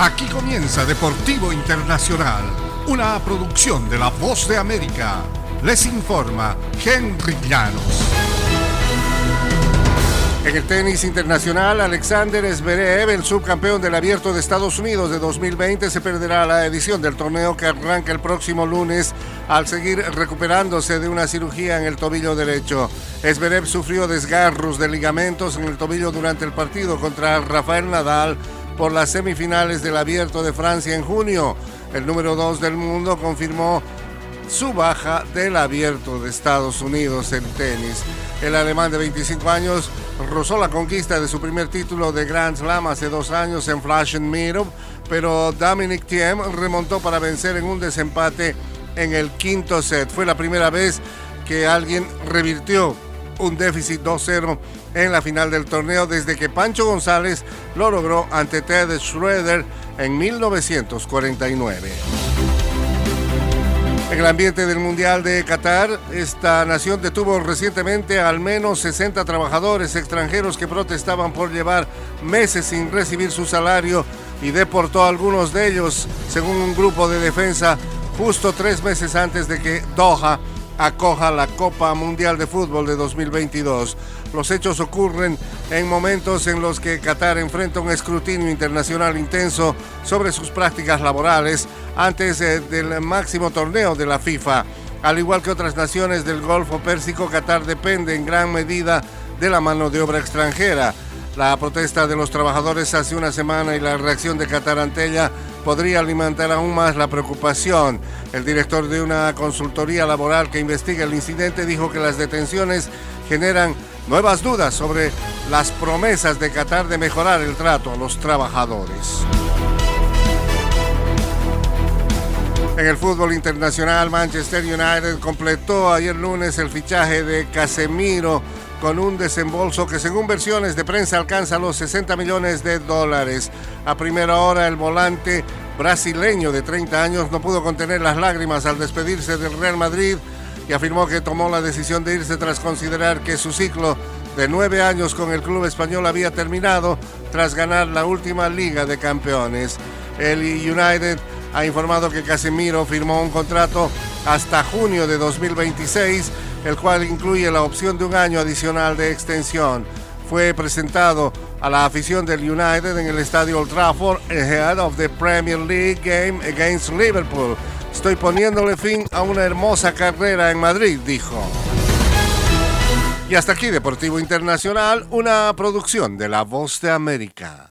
Aquí comienza Deportivo Internacional, una producción de La Voz de América. Les informa Henry Llanos. En el tenis internacional, Alexander Zverev, el subcampeón del Abierto de Estados Unidos de 2020, se perderá la edición del torneo que arranca el próximo lunes al seguir recuperándose de una cirugía en el tobillo derecho. Zverev sufrió desgarros de ligamentos en el tobillo durante el partido contra Rafael Nadal por las semifinales del Abierto de Francia en junio. El número 2 del mundo confirmó su baja del Abierto de Estados Unidos en tenis. El alemán de 25 años rozó la conquista de su primer título de Grand Slam hace dos años en Flaschen Meadow, pero Dominic Thiem remontó para vencer en un desempate en el quinto set. Fue la primera vez que alguien revirtió un déficit 2-0 en la final del torneo desde que Pancho González lo logró ante Ted Schroeder en 1949. En el ambiente del Mundial de Qatar, esta nación detuvo recientemente al menos 60 trabajadores extranjeros que protestaban por llevar meses sin recibir su salario y deportó a algunos de ellos, según un grupo de defensa, justo tres meses antes de que Doha acoja la Copa Mundial de Fútbol de 2022. Los hechos ocurren en momentos en los que Qatar enfrenta un escrutinio internacional intenso sobre sus prácticas laborales antes eh, del máximo torneo de la FIFA. Al igual que otras naciones del Golfo Pérsico, Qatar depende en gran medida de la mano de obra extranjera. La protesta de los trabajadores hace una semana y la reacción de Qatar ante ella podría alimentar aún más la preocupación. El director de una consultoría laboral que investiga el incidente dijo que las detenciones generan nuevas dudas sobre las promesas de Qatar de mejorar el trato a los trabajadores. En el fútbol internacional, Manchester United completó ayer lunes el fichaje de Casemiro con un desembolso que según versiones de prensa alcanza los 60 millones de dólares. A primera hora el volante brasileño de 30 años no pudo contener las lágrimas al despedirse del Real Madrid y afirmó que tomó la decisión de irse tras considerar que su ciclo de nueve años con el club español había terminado tras ganar la última Liga de Campeones. El United ha informado que Casemiro firmó un contrato hasta junio de 2026 el cual incluye la opción de un año adicional de extensión. Fue presentado a la afición del United en el estadio Old Trafford ahead of the Premier League game against Liverpool. Estoy poniéndole fin a una hermosa carrera en Madrid, dijo. Y hasta aquí Deportivo Internacional, una producción de La Voz de América.